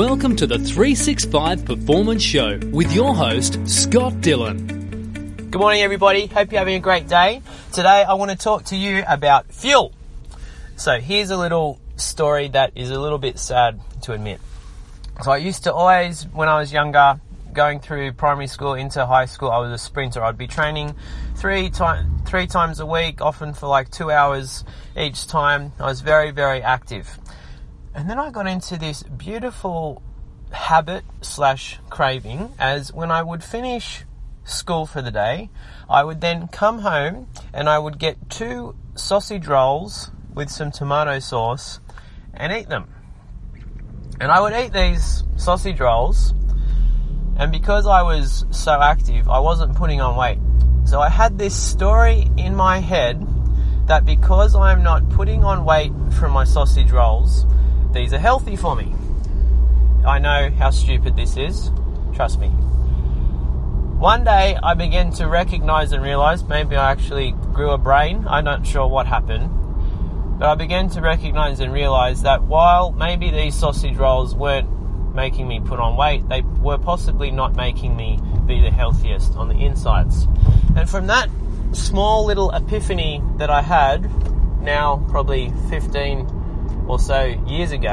Welcome to the 365 Performance Show with your host, Scott Dillon. Good morning, everybody. Hope you're having a great day. Today, I want to talk to you about fuel. So, here's a little story that is a little bit sad to admit. So, I used to always, when I was younger, going through primary school into high school, I was a sprinter. I'd be training three, three times a week, often for like two hours each time. I was very, very active. And then I got into this beautiful habit slash craving as when I would finish school for the day, I would then come home and I would get two sausage rolls with some tomato sauce and eat them. And I would eat these sausage rolls, and because I was so active, I wasn't putting on weight. So I had this story in my head that because I'm not putting on weight from my sausage rolls, these are healthy for me. I know how stupid this is, trust me. One day I began to recognize and realize maybe I actually grew a brain, I'm not sure what happened, but I began to recognize and realize that while maybe these sausage rolls weren't making me put on weight, they were possibly not making me be the healthiest on the insides. And from that small little epiphany that I had, now probably 15 or so years ago,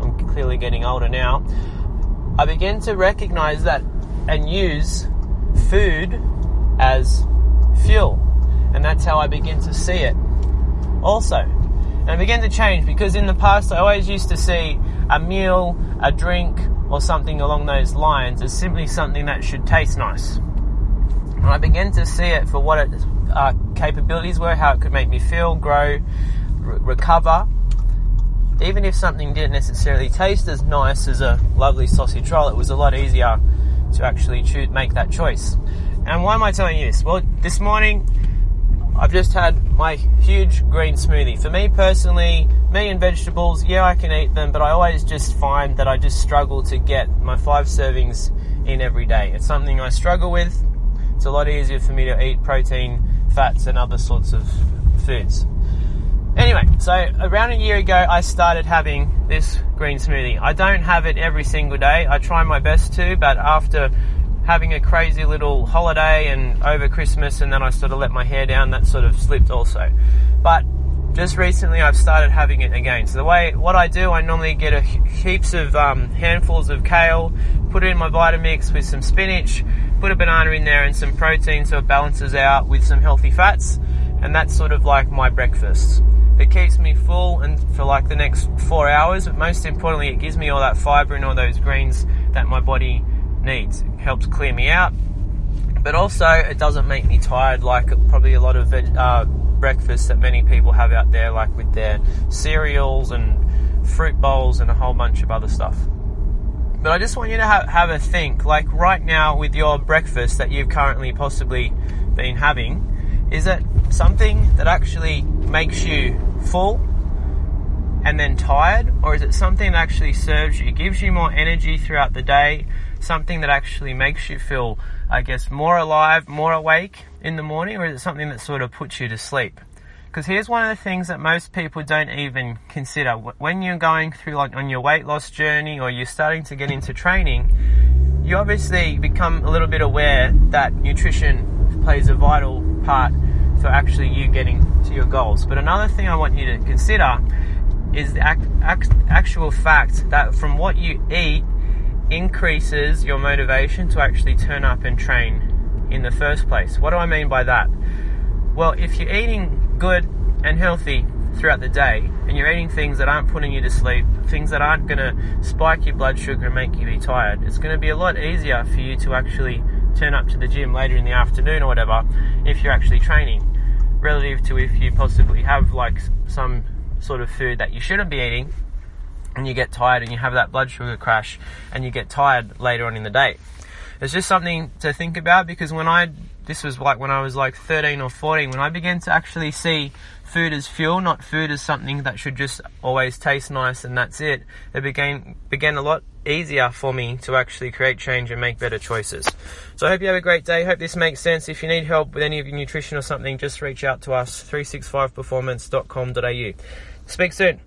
I'm clearly getting older now, I began to recognize that and use food as fuel. And that's how I begin to see it also. And I began to change because in the past I always used to see a meal, a drink, or something along those lines as simply something that should taste nice. And I began to see it for what its uh, capabilities were, how it could make me feel, grow, re- recover, even if something didn't necessarily taste as nice as a lovely sausage roll, it was a lot easier to actually choose, make that choice. And why am I telling you this? Well, this morning I've just had my huge green smoothie. For me personally, me and vegetables, yeah, I can eat them, but I always just find that I just struggle to get my five servings in every day. It's something I struggle with. It's a lot easier for me to eat protein, fats, and other sorts of foods. Anyway, so around a year ago, I started having this green smoothie. I don't have it every single day. I try my best to, but after having a crazy little holiday and over Christmas, and then I sort of let my hair down, that sort of slipped also. But just recently, I've started having it again. So the way what I do, I normally get a heaps of um, handfuls of kale, put it in my Vitamix with some spinach, put a banana in there and some protein so it balances out with some healthy fats, and that's sort of like my breakfast. It keeps me full and for like the next four hours, but most importantly, it gives me all that fiber and all those greens that my body needs. It helps clear me out, but also it doesn't make me tired like probably a lot of uh, breakfasts that many people have out there, like with their cereals and fruit bowls and a whole bunch of other stuff. But I just want you to have, have a think, like right now with your breakfast that you've currently possibly been having is it something that actually makes you full and then tired, or is it something that actually serves you, gives you more energy throughout the day, something that actually makes you feel, I guess, more alive, more awake in the morning, or is it something that sort of puts you to sleep? Because here's one of the things that most people don't even consider. When you're going through like on your weight loss journey or you're starting to get into training, you obviously become a little bit aware that nutrition plays a vital part for actually you getting to your goals. But another thing I want you to consider is the act, act, actual fact that from what you eat increases your motivation to actually turn up and train in the first place. What do I mean by that? Well, if you're eating good and healthy throughout the day and you're eating things that aren't putting you to sleep, things that aren't going to spike your blood sugar and make you be tired, it's going to be a lot easier for you to actually turn up to the gym later in the afternoon or whatever if you're actually training relative to if you possibly have like some sort of food that you shouldn't be eating and you get tired and you have that blood sugar crash and you get tired later on in the day. It's just something to think about because when I this was like when I was like 13 or 14 when I began to actually see food as fuel, not food as something that should just always taste nice and that's it. It began began a lot easier for me to actually create change and make better choices. So I hope you have a great day. Hope this makes sense. If you need help with any of your nutrition or something, just reach out to us 365performance.com.au. Speak soon.